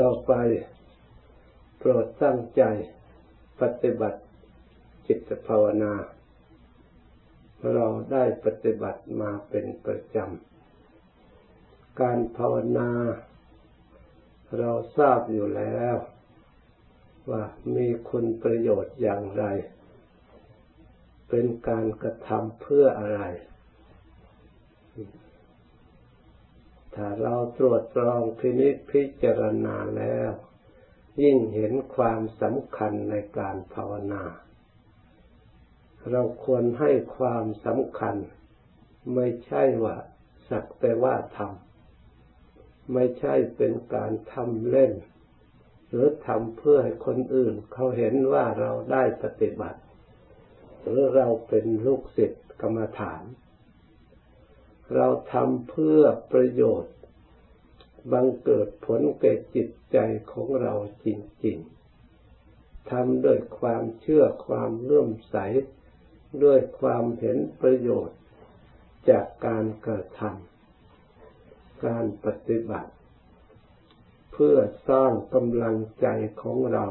ต่อไป โปรดตั้งใจปฏิบัติจิตภาวนา เราได้ปฏิบัติมาเป็นประจำ การภาวนา เราทราบอยู่แล้ว ว่ามีคุณประโยชน์อย่างไร เป็นการกระทำเพื่ออะไร ถ้าเราตรวจตรองพินิจพิจารณาแล้ว ยิ่งเห็นความสำคัญในการภาวนา เราควรให้ความสำคัญ ไม่ใช่ว่าสักแต่ว่าทำไม่ใช่เป็นการทำเล่น หรือทำเพื่อให้คนอื่น เขาเห็นว่าเราได้ปฏิบัติ หรือเราเป็นลูกศิษย์กรรมฐาน เราทำเพื่อประโยชน์บังเกิดผลแก่จิตใจของเราจริงๆทำด้วยความเชื่อความเลื่อมใส ด้วยความเห็นประโยชน์จากการกระทำการปฏิบัติ เพื่อสร้างกำลังใจของเรา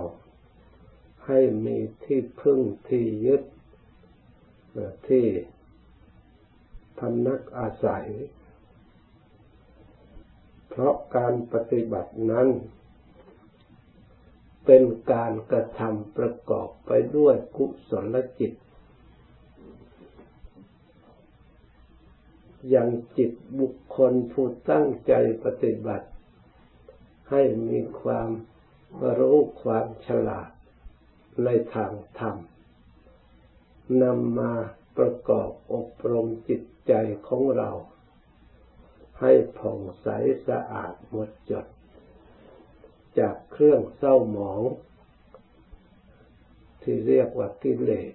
ให้มีที่พึ่งที่ยึดที่ พนักอาศัย เพราะการปฏิบัตินั้น เป็นการกระทำประกอบไปด้วยกุศลจิตยังจิตบุคคลผู้ตั้งใจปฏิบัติ ให้มีความรู้ความฉลาดในทางธรรมนำมาประกอบอบรมจิต ใจของเรา ให้ผ่องใสสะอาดหมดจด จากเครื่องเศร้าหมอง ที่เรียกว่ากิเลส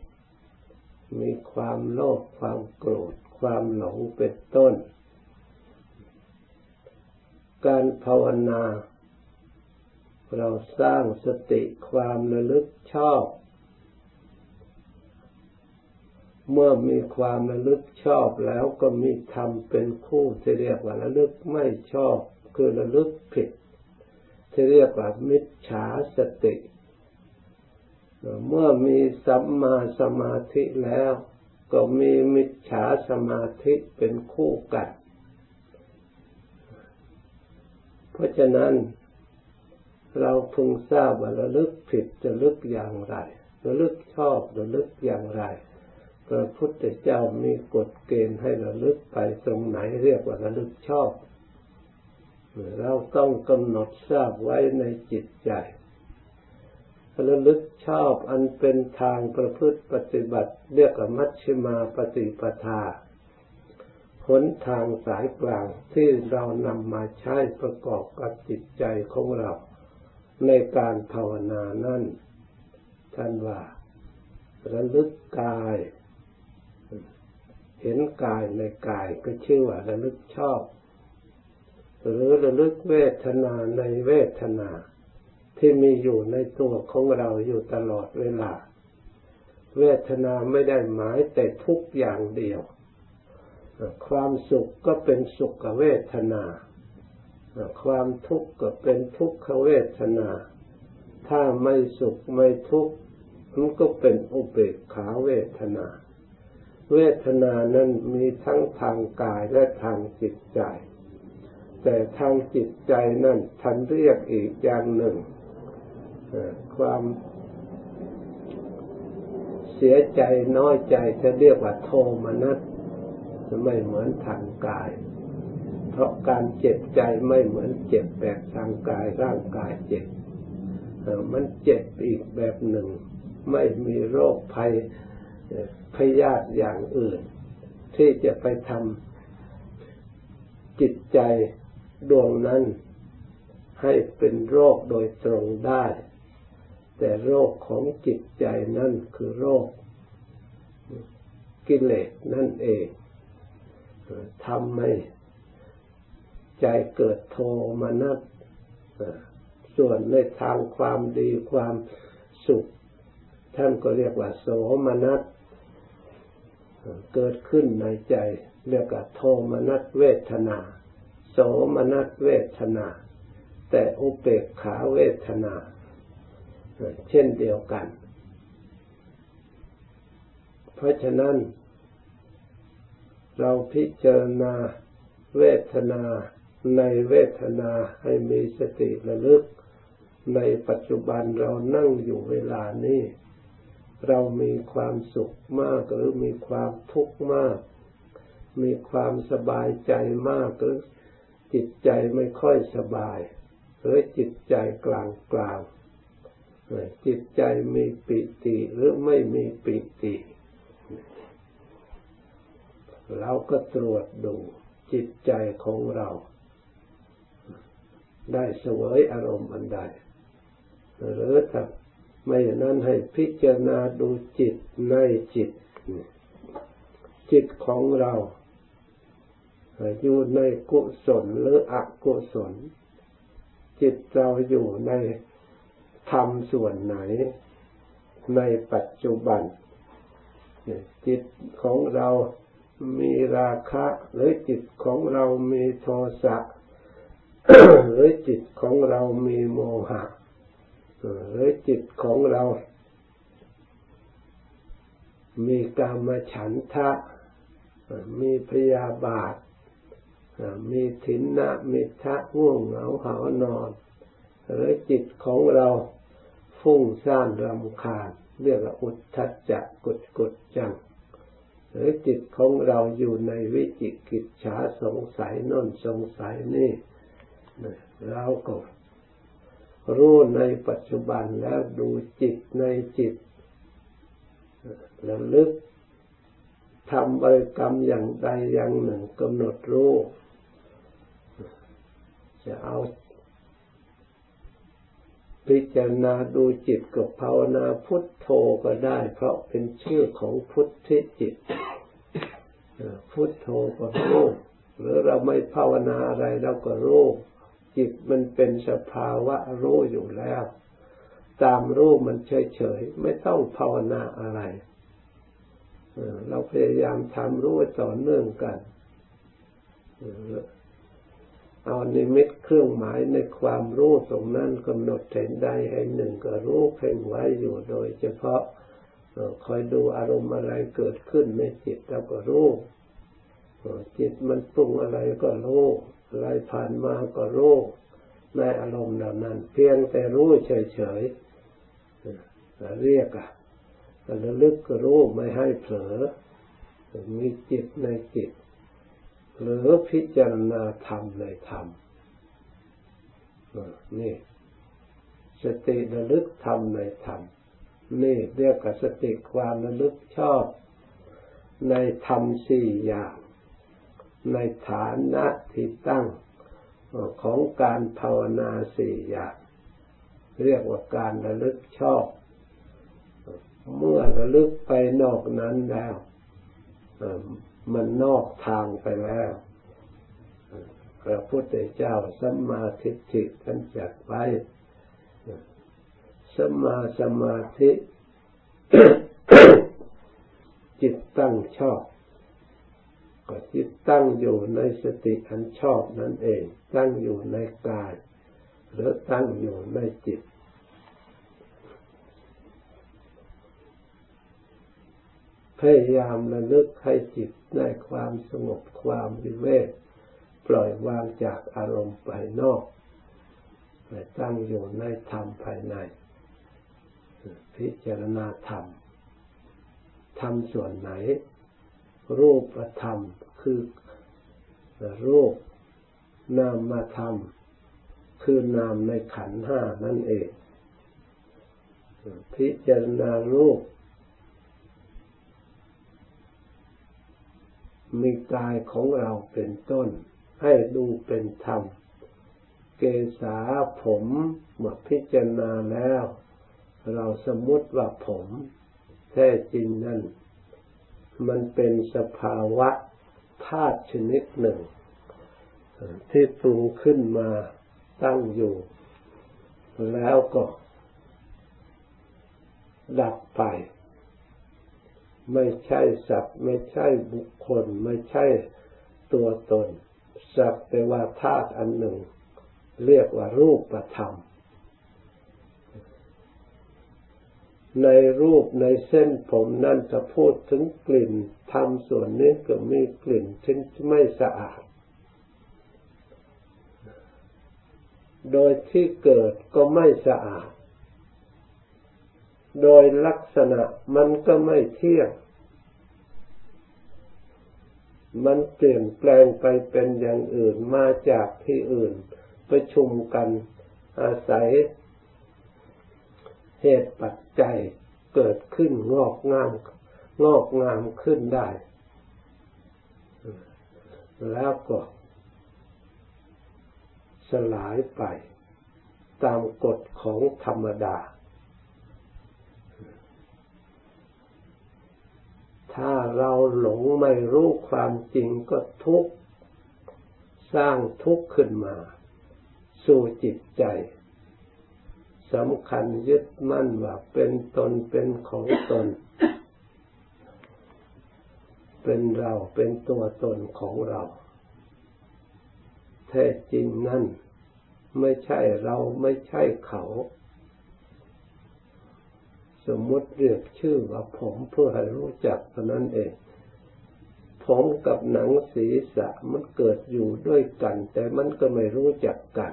มีความโลภความโกรธ ความหลงเป็นต้น การภาวนา เราสร้างสติความระลึกชอบ เมื่อมีความระลึกชอบแล้วก็มีธรรมเป็นคู่ที่เรียกว่าระลึกไม่ชอบคือระลึกผิด ที่เรียกว่ามิจฉาสติ เมื่อมีสัมมาสมาธิแล้ว ก็มีมิจฉาสมาธิเป็นคู่กัน เพราะฉะนั้นเราพึงทราบว่าระลึกผิดจะลึกอย่างไรระลึกชอบระลึกอย่างไร พระพุทธเจ้ามีกฎเกณฑ์ให้ระลึกไปตรงไหนเรียกว่าระลึกชอบ เราต้องกำหนดทราบไว้ในจิตใจระลึกชอบอันเป็นทางประพฤติปฏิบัติเรียกว่ามัชฌิมาปฏิปทาหนทางสายกลางที่เรานำมาใช้ประกอบกับจิตใจของเรา ในการภาวนานั่นท่านว่าระลึกกาย เห็นกายในกายก็ชื่อว่าระลึกชอบ หรือระลึกเวทนาในเวทนา ที่มีอยู่ในตัวของเราอยู่ตลอดเวลา เวทนาไม่ได้หมายแต่ทุกอย่างเดียว ความสุขก็เป็นสุขเวทนา ความทุกข์ก็เป็นทุกขเวทนา ถ้าไม่สุขไม่ทุกข์มันก็เป็นอุเบกขาเวทนา เวทนานั้นมีทั้งทางกายและทางจิตใจ แต่ทางจิตใจนั้นท่านเรียกอีกอย่างหนึ่ง ความเสียใจน้อยใจจะเรียกว่าโทมนัสไม่เหมือนทางกาย เพราะการเจ็บใจไม่เหมือนเจ็บแบบทางกายร่างกายเจ็บมันเจ็บอีกแบบหนึ่ง ไม่มีโรคภัย พยาธิอย่างอื่น ที่จะไปทำจิตใจดวงนั้น ให้เป็นโรคโดยตรงได้ แต่โรคของจิตใจนั่นคือโรคกิเลสนั่นเองทำให้ใจเกิดโทมนัสส่วนในทางความดีความสุข ท่านก็เรียกว่า โสมนัส เกิดขึ้นในใจ เรียกว่าโทมนัสเวทนา โสมนัสเวทนา แต่อุเบกขาเวทนา เช่นเดียวกัน เพราะฉะนั้น เราพิจารณาเวทนาในเวทนาให้มีสติระลึก ในปัจจุบันเรานั่งอยู่เวลานี้ เรามีความสุขมากหรือมีความทุกข์มาก มีความสบายใจมากหรือจิตใจไม่ค่อยสบาย หรือจิตใจกลางกลางจิตใจมีปิติหรือไม่มีปิติ เราก็ตรวจดูจิตใจของเรา ได้เสวยอารมณ์อันใดหรือถ้า ไม่อย่างนั้นให้พิจารณาดูจิตในจิต จิตของเราอยู่ในกุศลหรืออกุศล จิตเราอยู่ในธรรมส่วนไหน ในปัจจุบัน จิตของเรามีราคะ หรือจิตของเรามีโทสะหรือจิตของเรามีโมหะ หรือจิตของเรา มีกามฉันทะ มีพยาบาท มีถินนะมิทะง่วงเหงาหานอน หรือจิตของเราฟุ้งซ่านรำคาญเรียกว่าอุทธัจจะกุดกุดจัง หรือจิตของเราอยู่ในวิจิกิจฉาสงสัยน่นสงสัยนี่เราก็ รู้ในปัจจุบันแล้วดูจิตในจิตระลึกทำบริกรรมอย่างใดอย่างหนึ่งกำหนดรู้จะเอาพิจารณาดูจิตกับภาวนาพุทโธก็ได้ เพราะเป็นชื่อของพุทธิจิตพุทโธก็รู้หรือเราไม่ภาวนาอะไรเราก็รู้ จิตมันเป็นสภาวะรู้อยู่แล้ว ตามรู้มันเฉยๆไม่ต้องภาวนาอะไรเราพยายามทำรู้ต่อเนื่องกันเอานิมิตเครื่องหมายในความรู้ตรงนั้นกำหนดเห็นใดแห่งหนึ่งก็รู้เพ่งไว้อยู่โดย เฉพาะคอยดูอารมณ์อะไรเกิดขึ้นในจิตเราก็รู้จิตมันปรุงอะไรก็รู้ อะไรผ่านมาก็รู้ในอารมณ์เหล่านั้น เพียงแต่รู้เฉยๆเรียกอะระลึกก็รู้ไม่ให้เผลอ มีจิตในจิตหรือพิจารณาธรรมในธรรมนี่ สติระลึกธรรมในธรรมนี่เรียกกับสติความระลึกชอบในธรรมสี่อย่าง ในฐานะที่ตั้งของการภาวนาสี่อย่างเรียกว่าการระลึกชอบ เมื่อระลึกไปนอกนั้นแล้วมันนอกทางไปแล้ว พระพุทธเจ้าสัมมาทิฏฐิท่านจัดไว้สัมมาสมาธิ จิตตั้งชอบ ก็จิตตั้งอยู่ในสติอันชอบนั่นเอง ตั้งอยู่ในกาย หรือตั้งอยู่ในจิต พยายามระลึกให้จิตได้ความสงบความวิเวกปล่อยวางจากอารมณ์ภายนอกไปตั้งอยู่ในธรรมภายใน พิจารณาธรรม ธรรมส่วนไหน รูปธรรม คือรูปนามธรรม คือนามในขันห้านั่นเอง พิจารณารูป มีกายของเราเป็นต้น ให้ดูเป็นธรรม เกษาผมเมื่อพิจารณาแล้ว เราสมมติว่าผม แท้จริงนั่น มันเป็นสภาวะธาตุชนิดหนึ่ง ที่ปรุงขึ้นมาตั้งอยู่ แล้วก็ดับไป ไม่ใช่สัตว์ ไม่ใช่บุคคล ไม่ใช่ตัวตน สักแต่ว่าธาตุอันหนึ่ง เรียกว่ารูปธรรม ในรูปในเส้นผมนั่นจะพูดถึงกลิ่นทำส่วนนี้ก็มีกลิ่นที่ไม่สะอาด โดยที่เกิดก็ไม่สะอาด โดยลักษณะมันก็ไม่เที่ยง มันเปลี่ยนแปลงไปเป็นอย่างอื่นมาจากที่อื่นประชุมกันอาศัย เหตุปัจจัยเกิดขึ้นงอกงาม งอกงามขึ้นได้ แล้วก็สลายไปตามกฎของธรรมดา ถ้าเราหลงไม่รู้ความจริงก็ทุกข์ สร้างทุกข์ขึ้นมา สู่จิตใจ สำคัญยึดมั่นว่าเป็นตนเป็นของตน เป็นเราเป็นตัวตนของเรา แท้จริงนั่นไม่ใช่เราไม่ใช่เขา สมมติเรียกชื่อว่าผมเพื่อให้รู้จักเท่านั้นเอง ผมกับหนังศีรษะมันเกิดอยู่ด้วยกัน แต่มันก็ไม่รู้จักกัน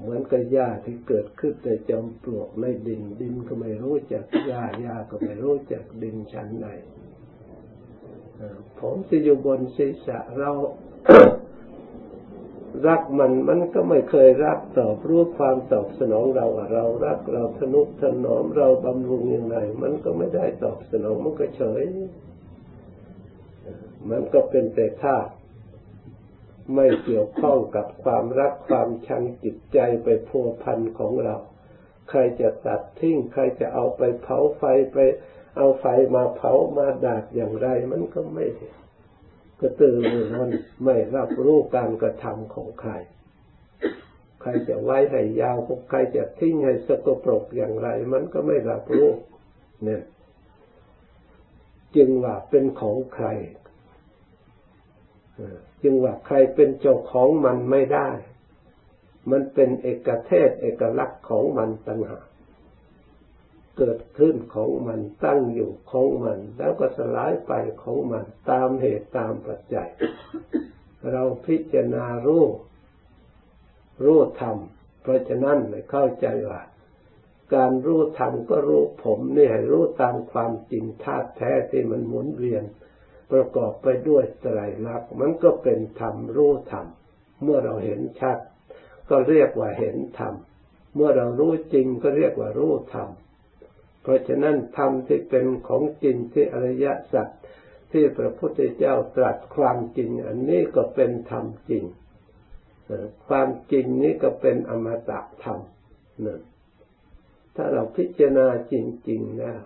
เหมือนกับหญ้าที่เกิดขึ้นในจอมปลวกในดินดินก็ไม่รู้จักหญ้าหญ้าก็ไม่รู้จักดินชั้นไหนผมที่อยู่บนศีรษะเรา รักมันมันก็ไม่เคยรักตอบรู้ความตอบสนองเราเรารักเราทนุถนอมเราบำรุงยังไงมันก็ไม่ได้ตอบสนองมันก็เฉย มันก็เป็นแต่ธาตุ ไม่เกี่ยวข้องกับความรักความชังจิตใจไปพัวพันของเรา ใครจะตัดทิ้งใครจะเอาไปเผาไฟไป เอาไฟมาเผามาดาดอย่างไร มันก็ไม่กระตือรือร้นไม่รับรู้การกระทำของใคร ใครจะไว้ให้ยาวใครจะทิ้งให้สกปรกอย่างไร มันก็ไม่รับรู้เนี่ยจึงว่าเป็นของใคร จึงว่าใครเป็นเจ้าของมันไม่ได้ มันเป็นเอกเทศเอกลักษณ์ของมันต่างหากเกิดขึ้นของมันตั้งอยู่ของมัน แล้วก็สลายไปของมันตามเหตุตามปัจจัย เราพิจารณารู้รู้ธรรม เพราะฉะนั้นเลยเข้าใจว่า การรู้ธรรมก็รู้ผมนี่ให้รู้ตามความจริงธาตุแท้ที่มันหมุนเวียน ประกอบไปด้วยไตรลักษณ์มันก็เป็นธรรมรู้ธรรมเมื่อเราเห็นชัด ก็เรียกว่าเห็นธรรมเมื่อเรารู้จริงก็เรียกว่ารู้ธรรมเพราะฉะนั้นธรรมที่เป็นของจริงที่อริยสัจที่พระพุทธเจ้าตรัสความจริง อันนี้ก็เป็นธรรมจริงความจริงนี้ก็เป็นอมตะธรรมนึ่งถ้าเราพิจารณาจริงๆแล้ว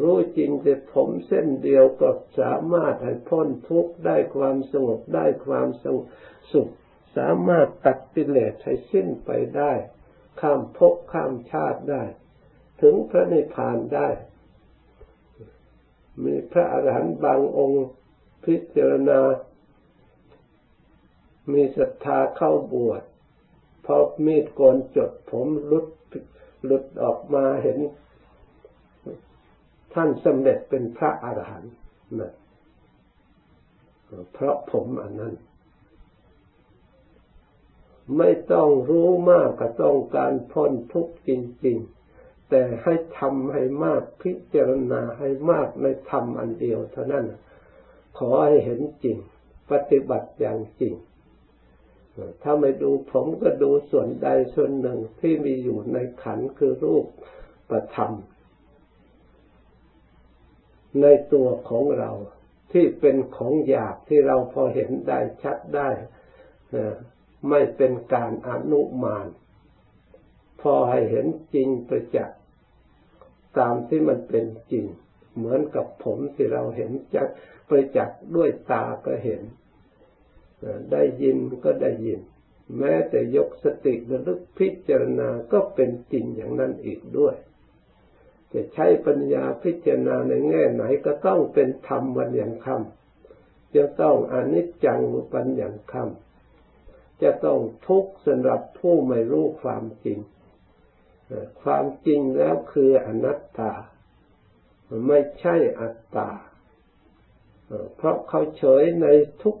รู้จริงแต่ผมเส้นเดียวก็สามารถให้พ้นทุกข์ได้ความสงบได้ความสงสุข สามารถตัดกิเลสให้สิ้นไปได้ ข้ามภพข้ามชาติได้ ถึงพระนิพพานได้ มีพระอรหันต์บางองค์พิจารณา มีศรัทธาเข้าบวชพอมีดโกนจดผมลุดหลุดออกมาเห็น ท่านสำเร็จเป็นพระอรหันต์นะเพราะผมอันนั้น ไม่ต้องรู้มากก็ต้องการพ้นทุกข์จริง ๆ แต่ให้ทำให้มากพิจารณาให้มากในธรรมอันเดียวเท่านั้น ขอให้เห็นจริง ปฏิบัติอย่างจริงถ้าไม่ดูผมก็ดูส่วนใดส่วนหนึ่งที่มีอยู่ในขันคือรูปประธรรม ในตัวของเราที่เป็นของหยาบที่เราพอเห็นได้ชัดได้ไม่เป็นการอนุมาน พอให้เห็นจริงประจักษ์ตามที่มันเป็นจริง เหมือนกับผมที่เราเห็นจักประจักษ์ด้วยตาก็เห็น ได้ยินก็ได้ยิน แม้แต่ยกสติระลึกพิจารณาก็เป็นจริงอย่างนั้นอีกด้วย จะใช้ปัญญาพิจารณาในแง่ไหนก็ต้องเป็นธรรมวันอย่างคำจะต้องอนิจจังปัญญางคำจะต้องทุกข์สำหรับผู้ไม่รู้ความจริง ความจริงแล้วคืออนัตตา ไม่ใช่อัตตา เพราะเขาเฉยในทุก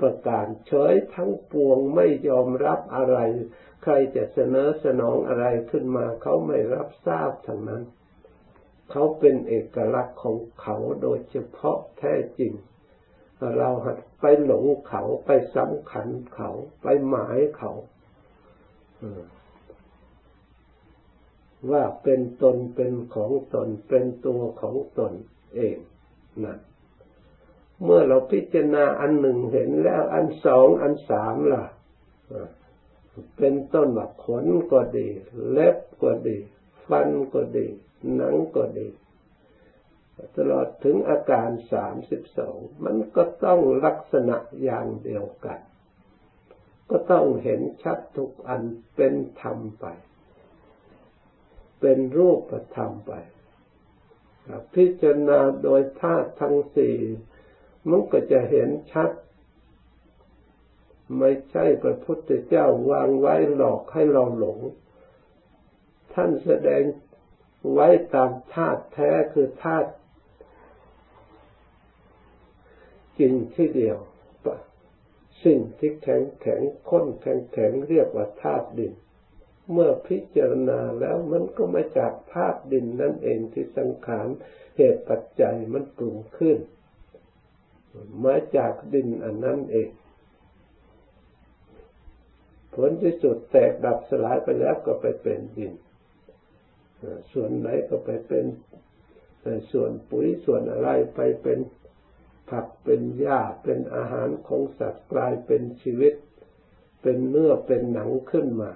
ประการเฉยทั้งปวงไม่ยอมรับอะไร ใครจะเสนอสนองอะไรขึ้นมา เขาไม่รับทราบทั้งนั้น เขาเป็นเอกลักษณ์ของเขาโดยเฉพาะแท้จริง เราหัดไปหลงเขาไปสำคัญเขาไปหมายเขาว่าเป็นตนเป็นของตนเป็นตัวของตนเองนั่น เมื่อเราพิจารณาอันหนึ่งเห็นแล้วอันสองอันสามล่ะ เป็นต้นว่าขนก็ดี เล็บก็ดี ฟันก็ดี หนังก็ดี ตลอดถึงอาการสามสิบสองมันก็ต้องลักษณะอย่างเดียวกัน ก็ต้องเห็นชัดทุกอันเป็นธรรมไป เป็นรูปธรรมไป พิจารณาโดยธาตุทั้งสี่ มันก็จะเห็นชัด ไม่ใช่พระพุทธเจ้าวางไว้หลอกให้เราหลง ท่านแสดงไว้ตามธาตุแท้คือธาตุจริงที่เดียวสิ่งที่แข็งแข็งข้นแข็งแข็งเรียกว่าธาตุดิน เมื่อพิจารณาแล้วมันก็มาจากธาตุดินนั่นเองที่สังขารเหตุปัจจัยมันปรุงขึ้น มาจากดินอันนั้นเอง ผลที่สุดแตกดับสลายไปแล้วก็ไปเป็นดิน ส่วนไหนก็ไปเป็นส่วนปุ๋ยส่วนอะไรไปเป็นผักเป็นหญ้าเป็นอาหารของสัตว์กลายเป็นชีวิต เป็นเนื้อเป็นหนังขึ้นมา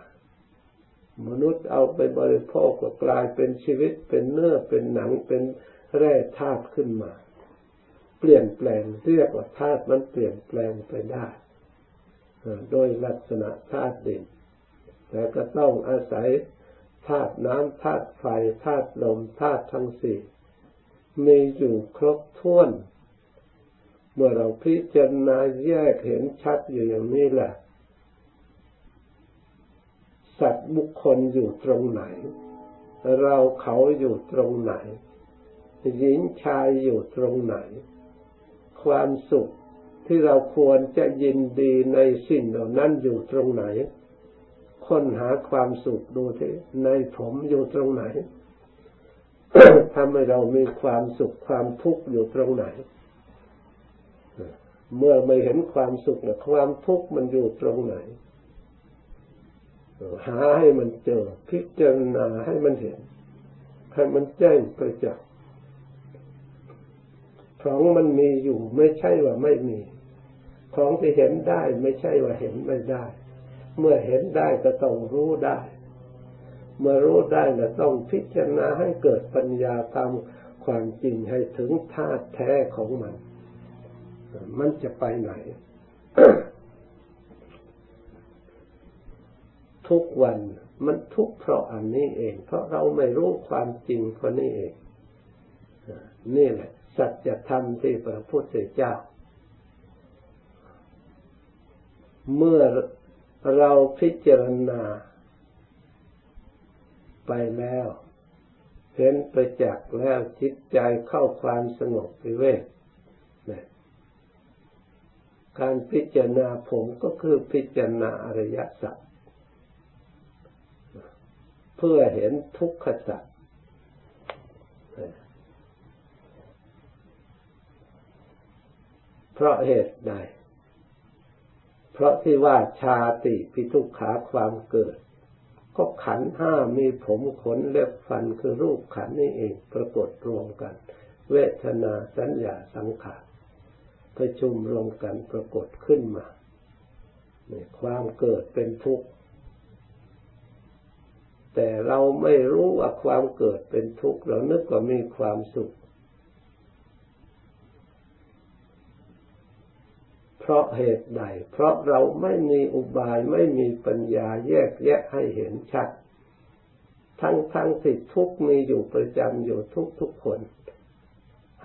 มนุษย์เอาไปบริโภคก็กลายเป็นชีวิต เป็นเนื้อเป็นหนังเป็นแร่ธาตุขึ้นมา เปลี่ยนแปลงเรียกว่าธาตุมันเปลี่ยนแปลงไปได้โดยลักษณะธาตุดิน แต่ก็ต้องอาศัยธาตุน้ำธาตุไฟธาตุลมธาตุทั้งสี่มีอยู่ครบถ้วน เมื่อเราพิจารณาแยกเห็นชัดอยู่อย่างนี้แหละ สัตว์บุคคลอยู่ตรงไหน เราเขาอยู่ตรงไหนหญิงชายอยู่ตรงไหน ความสุขที่เราควรจะยินดีในสิ่งเหล่านั้นอยู่ตรงไหน ค้นหาความสุขดูที่ในผมอยู่ตรงไหนทำให้เรามีความสุขความทุกข์อยู่ตรงไหน เมื่อไม่เห็นความสุขความทุกข์มันอยู่ตรงไหน หาให้มันเจอพิจารณาให้มันเห็นให้มันแจ้งประจักษ์ ของมันมีอยู่ไม่ใช่ว่าไม่มี ของที่เห็นได้ไม่ใช่ว่าเห็นไม่ได้ เมื่อเห็นได้ก็ต้องรู้ได้ เมื่อรู้ได้ก็ต้องพิจารณาให้เกิดปัญญาตามความจริงให้ถึงธาตุแท้ของมัน มันจะไปไหน ทุกวันมันทุกเพราะอันนี้เอง เพราะเราไม่รู้ความจริงคนนี้เอง นี่แหละ สัจธรรมที่พระพุทธเจ้า เมื่อเราพิจารณา ไปแล้วเห็นประจักษ์แล้วจิตใจเข้าความสงบวิเวกการพิจารณาผมก็คือพิจารณาอริยสัจเพื่อเห็นทุกขสัจ เพราะเหตุใด เพราะที่ว่าชาติพิทุขาความเกิด ก็ขันห้ามีผมขนเล็บฟันคือรูปขันนี่เองปรากฏรวมกัน เวทนาสัญญาสังขารประชุมรวมกันปรากฏขึ้นมาความเกิดเป็นทุกข์ แต่เราไม่รู้ว่าความเกิดเป็นทุกข์ เรานึกว่ามีความสุข ราะเหตุใด เพราะเราไม่มีอุบายไม่มีปัญญาแยกแยะให้เห็นชัด ทั้งทั้งที่ทุกมีอยู่ประจำอยู่ทุกทุกคน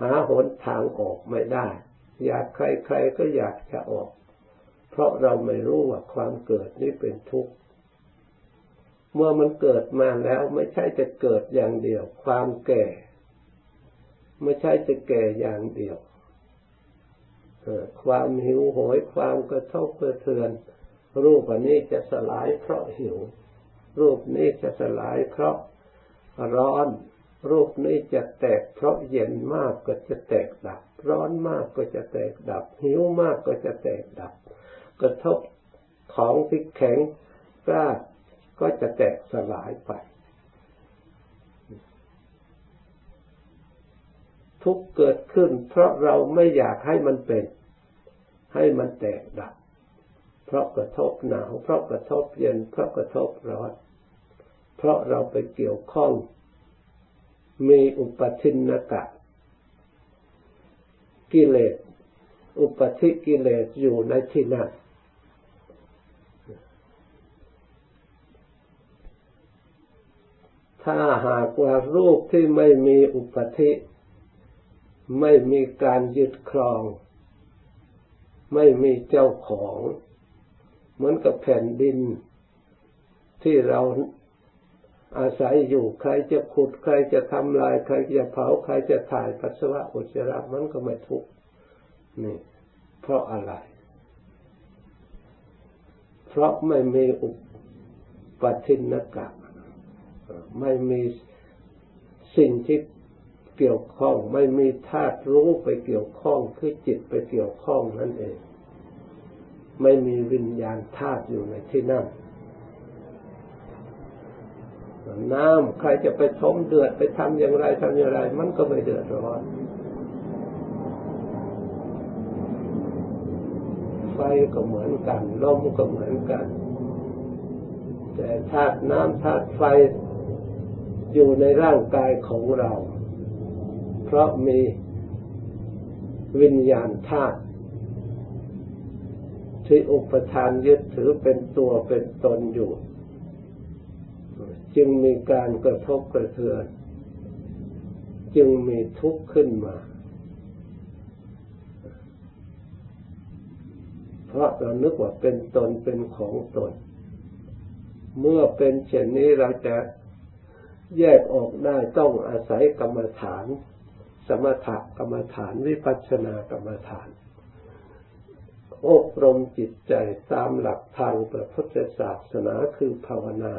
หาหนทางออกไม่ได้ อยากใครๆก็อยากจะออก เพราะเราไม่รู้ว่าความเกิดนี้เป็นทุกข์เมื่อมันเกิดมาแล้วไม่ใช่จะเกิดอย่างเดียว ความแก่ ไม่ใช่จะแก่อย่างเดียว ความหิวโหยความกระทบกระเทือน รูปนี้จะสลายเพราะหิว รูปนี้จะสลายเพราะร้อน รูปนี้จะแตกเพราะเย็นมากก็จะแตกดับ ร้อนมากก็จะแตกดับ หิวมากก็จะแตกดับ กระทบของที่แข็งกล้าก็จะแตกสลายไป ทุกเกิดขึ้น เพราะเราไม่อยากให้มันเป็น ให้มันแตกดับ เพราะกระทบหนาวเพราะกระทบเย็นเพราะกระทบร้อนเพราะเราไปเกี่ยวข้อง มีอุปทินนกะ กิเลส อุปธิกิเลสอยู่ในที่นั้นถ้าหากว่ารูปที่ไม่มีอุปธิ ไม่มีการยึดครอง ไม่มีเจ้าของ เหมือนกับแผ่นดินที่เราอาศัยอยู่ ใครจะขุด ใครจะทำลาย ใครจะเผา ใครจะถ่ายปัสสาวะอุจจาระมันก็ไม่ทุกนี่ เพราะอะไร เพราะไม่มีอุปทินกะ ไม่มีสิ่งที่ เกี่ยวข้อง ไม่มีธาตุรู้ไปเกี่ยวข้องคือจิตไปเกี่ยวข้องนั่นเอง ไม่มีวิญญาณธาตุอยู่ในที่นั่นน้ำใครจะไปทมเดือดไปทำอย่างไรทำอย่างไร มันก็ไม่เดือดร้อนไฟก็เหมือนกันลมก็เหมือนกัน แต่ธาตุน้ำธาตุไฟอยู่ในร่างกายของเรา เพราะมีวิญญาณธาตุที่อุปทานยึดถือเป็นตัวเป็นตนอยู่ จึงมีการกระทบกระเทือน จึงมีทุกข์ขึ้นมา เพราะเรานึกว่าเป็นตนเป็นของตน เมื่อเป็นเช่นนี้เราจะแยกออกได้ต้องอาศัยกรรมฐาน สมถกรรมฐานวิปัสสนากรรมฐาน อบรมจิตใจตามหลักทางพระพุทธศาสนาคือภาวนา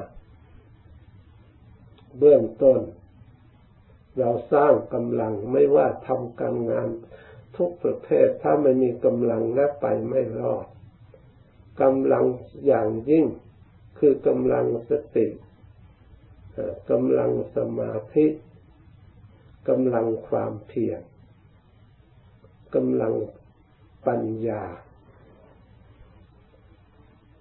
เบื้องต้น เราสร้างกำลังไม่ว่าทำการงานทุกประเภทถ้าไม่มีกำลังและไปไม่รอดกำลังอย่างยิ่งคือกำลังสติกำลังสมาธิ กำลังความเพียรกำลังปัญญา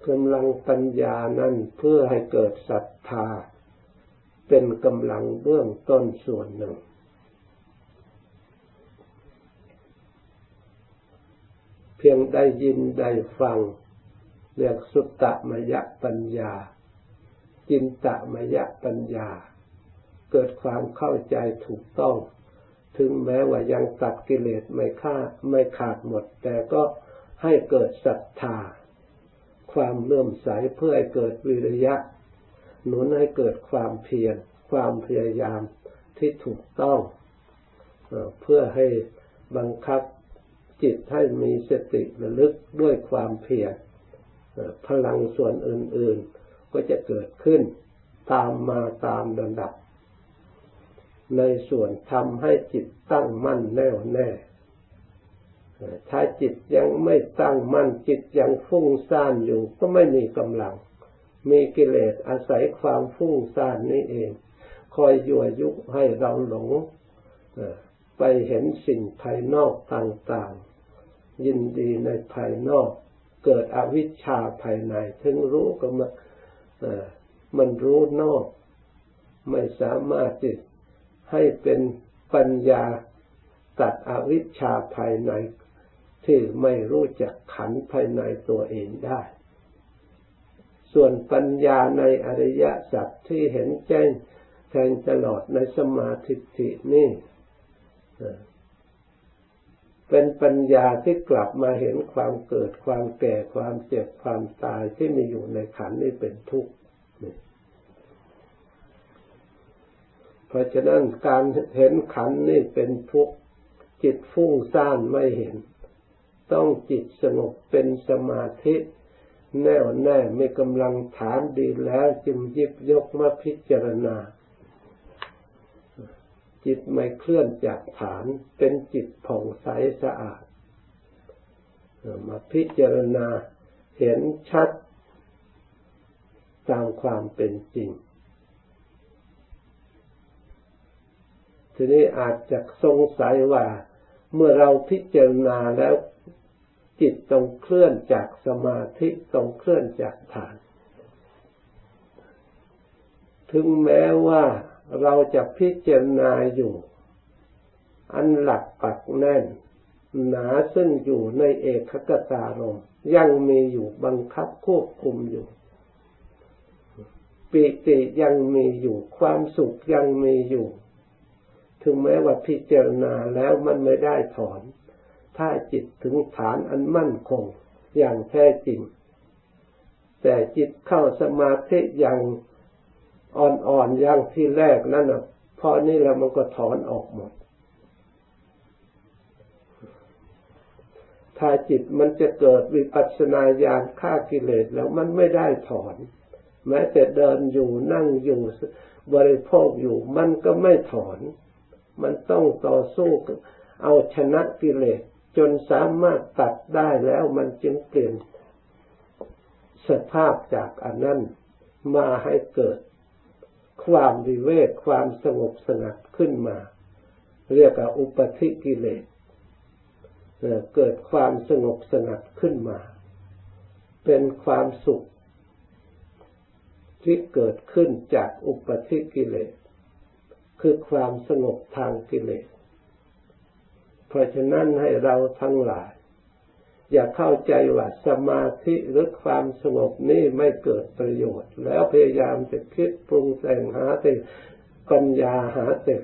กำลังปัญญานั้นเพื่อให้เกิดศรัทธา เป็นกำลังเบื้องต้นส่วนหนึ่ง เพียงได้ยินได้ฟังเรียกสุตตมยปัญญา จินตมยปัญญา เกิดความเข้าใจถูกต้อง ถึงแม้ว่ายังตัดกิเลสไม่ฆ่าไม่ขาดหมด แต่ก็ให้เกิดศรัทธา ความเลื่อมใสเพื่อให้เกิดวิริยะ หนุนให้เกิดความเพียรความพยายามที่ถูกต้อง เพื่อให้บังคับจิตให้มีสติระลึกด้วยความเพียรพลังส่วนอื่น ๆ ก็จะเกิดขึ้นตามมาตามลำดับ ในส่วนทำให้จิตตั้งมั่นแน่วแน่ ถ้าจิตยังไม่ตั้งมั่นจิตยังฟุ้งซ่านอยู่ก็ไม่มีกำลัง มีกิเลสอาศัยความฟุ้งซ่านนี้เอง คอยยั่วยุให้เราหลงไปเห็นสิ่งภายนอกต่างๆ ยินดีในภายนอก เกิดอวิชชาภายใน ถึงรู้ก็มันมันรู้นอก ไม่สามารถจิต ให้เป็นปัญญาตัดอวิชชาภายในที่ไม่รู้จักขันภายในตัวเองได้ ส่วนปัญญาในอริยสัจที่เห็นแจ้งแทงตลอดในสมาธิินี่เป็นปัญญาที่กลับมาเห็นความเกิดความแก่ความเจ็บความตายที่มีอยู่ในขันนี้เป็นทุกข์ เพราะฉะนั้นการเห็นขันนี่เป็นทุกข์จิตฟุ้งซ่านไม่เห็น ต้องจิตสงบเป็นสมาธิ แน่วแน่ไมีกำลังฐานดีแล้วจึงยิบยกมาพิจารณา จิตไม่เคลื่อนจากฐานเป็นจิตผ่องใสสะอาด มาพิจารณาเห็นชัดตามความเป็นจริง ทีนี้อาจจะสงสัยว่า เมื่อเราพิจารณาแล้วจิตต้องเคลื่อนจากสมาธิต้องเคลื่อนจากฐาน ถึงแม้ว่าเราจะพิจารณาอยู่ อันหลักปักแน่น หนาซึ่งอยู่ในเอกคตารมยังมีอยู่บังคับควบคุมอยู่ปิติยังมีอยู่ ความสุขยังมีอยู่ ถึงแม้ว่าพิจารณาแล้วมันไม่ได้ถอน ถ้าจิตถึงฐานอันมั่นคงอย่างแท้จริง แต่จิตเข้าสมาธิอย่างอ่อนๆอย่างที่แรกนั่นอะพอนี่แล้วมันก็ถอนออกหมด ถ้าจิตมันจะเกิดวิปัสสนาญาณฆ่ากิเลสแล้วมันไม่ได้ถอน แม้แต่เดินอยู่นั่งอยู่บริโภคอยู่มันก็ไม่ถอน มันต้องต่อสู้เอาชนะกิเลสจนสามารถตัดได้แล้วมันจึงเปลี่ยนสภาพจากอันนั้นมาให้เกิดความวิเวกความสงบสงัดขึ้นมา เรียกว่าอุปธิกิเลสเกิดความสงบสงัดขึ้นมา เป็นความสุขที่เกิดขึ้นจากอุปธิกิเลส คือความสงบทางกิเลส เพราะฉะนั้นให้เราทั้งหลาย อย่าเข้าใจว่าสมาธิหรือความสงบนี้ไม่เกิดประโยชน์ แล้วพยายามจะคิดปรุงแต่งหาแต่ปัญญาหาแต่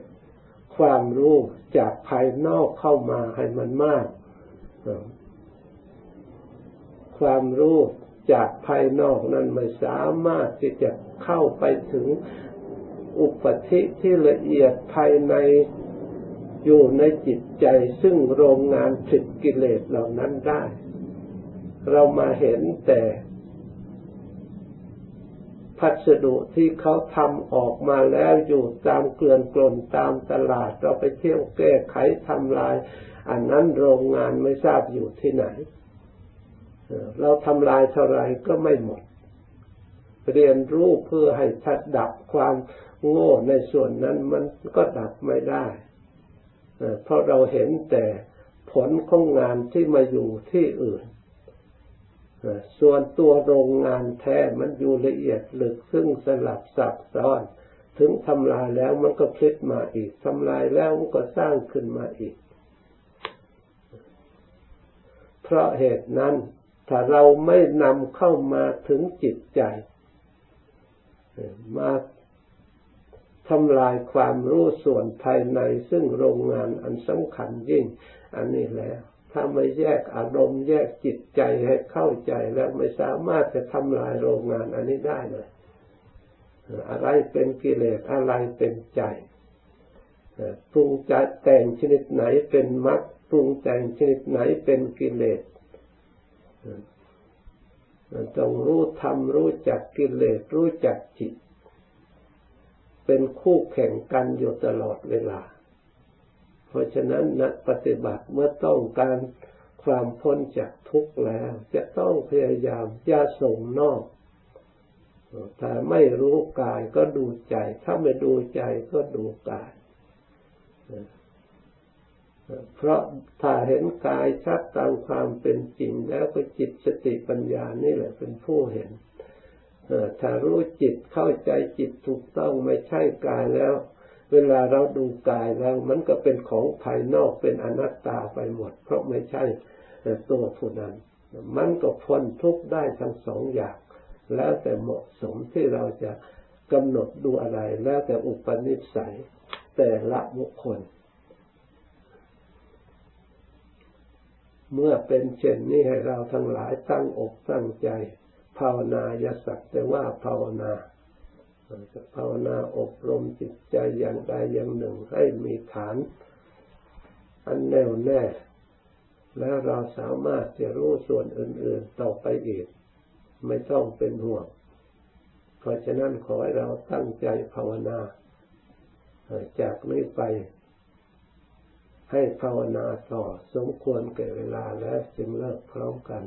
ความรู้จากภายนอกเข้ามาให้มันมาก ความรู้จากภายนอกนั้นไม่สามารถที่จะเข้าไปถึง อุปธิที่ละเอียดภายในอยู่ในจิตใจซึ่งโรงงานผลิตกิเลสเหล่านั้นได้ เรามาเห็นแต่พัสดุที่เขาทำออกมาแล้วอยู่ตามเกลื่อนกลนตามตลาด เราไปเที่ยวแก้ไขทำลาย อันนั้นโรงงานไม่ทราบอยู่ที่ไหน เราทำลายเท่าไรก็ไม่หมด เรียนรู้เพื่อให้ชัดดับความ โง่ในส่วนนั้นมันก็ดับไม่ได้ เพราะเราเห็นแต่ผลของงานที่มาอยู่ที่อื่น ส่วนตัวโรงงานแท้มันอยู่ละเอียดลึกซึ่งสลับซับซ้อน ถึงทำลายแล้วมันก็พลิกมาอีกทำลายแล้วมันก็สร้างขึ้นมาอีก เพราะเหตุนั้นถ้าเราไม่นำเข้ามาถึงจิตใจ มา ทำลายความรู้ส่วนภายในซึ่งโรงงานอันสำคัญยิ่ง อันนี้แล้วถ้าไม่แยกอารมณ์แยกจิตใจให้เข้าใจแล้วไม่สามารถจะทำลายโรงงานอันนี้ได้เลย อะไรเป็นกิเลสอะไรเป็นใจปรุงจแต่งชนิดไหนเป็นมรรคปรุงแต่งชนิดไหนเป็นกิเลสต้องรู้ธรรมรู้จักกิเลสรู้จักจิต เป็นคู่แข่งกันอยู่ตลอดเวลา เพราะฉะนั้นนักปฏิบัติเมื่อต้องการความพ้นจากทุกข์แล้ว จะต้องพยายามอย่าส่งนอกถ้าไม่รู้กายก็ดูใจ ถ้าไม่ดูใจก็ดูกาย เพราะถ้าเห็นกายชัดตามความเป็นจริงแล้วก็จิตสติปัญญานี่แหละเป็นผู้เห็น ถ้ารู้จิตเข้าใจจิตถูกต้องไม่ใช่กายแล้ว เวลาเราดูกายแล้ว มันก็เป็นของภายนอกเป็นอนัตตาไปหมด เพราะไม่ใช่ตัวผู้นั้น มันก็พ้นทุกข์ได้ทั้งสองอย่าง แล้วแต่เหมาะสมที่เราจะกำหนดดูอะไร แล้วแต่อุปนิสัยแต่ละบุคคล เมื่อเป็นเช่นนี้ให้เราทั้งหลายตั้งอกตั้งใจ ภาวนายสักแต่ว่าภาวนาภาวนาอบรมจิตใจอย่างใดอย่างหนึ่งให้มีฐาน อันแน่วแน่ แล้วเราสามารถจะรู้ส่วนอื่น ๆ ต่อไปอีก ไม่ต้องเป็นห่วง เพราะฉะนั้นขอให้เราตั้งใจภาวนา จากนี้ไป ให้ภาวนาต่อสมควรแก่เวลาแล้วจึงเลิกพร้อมกัน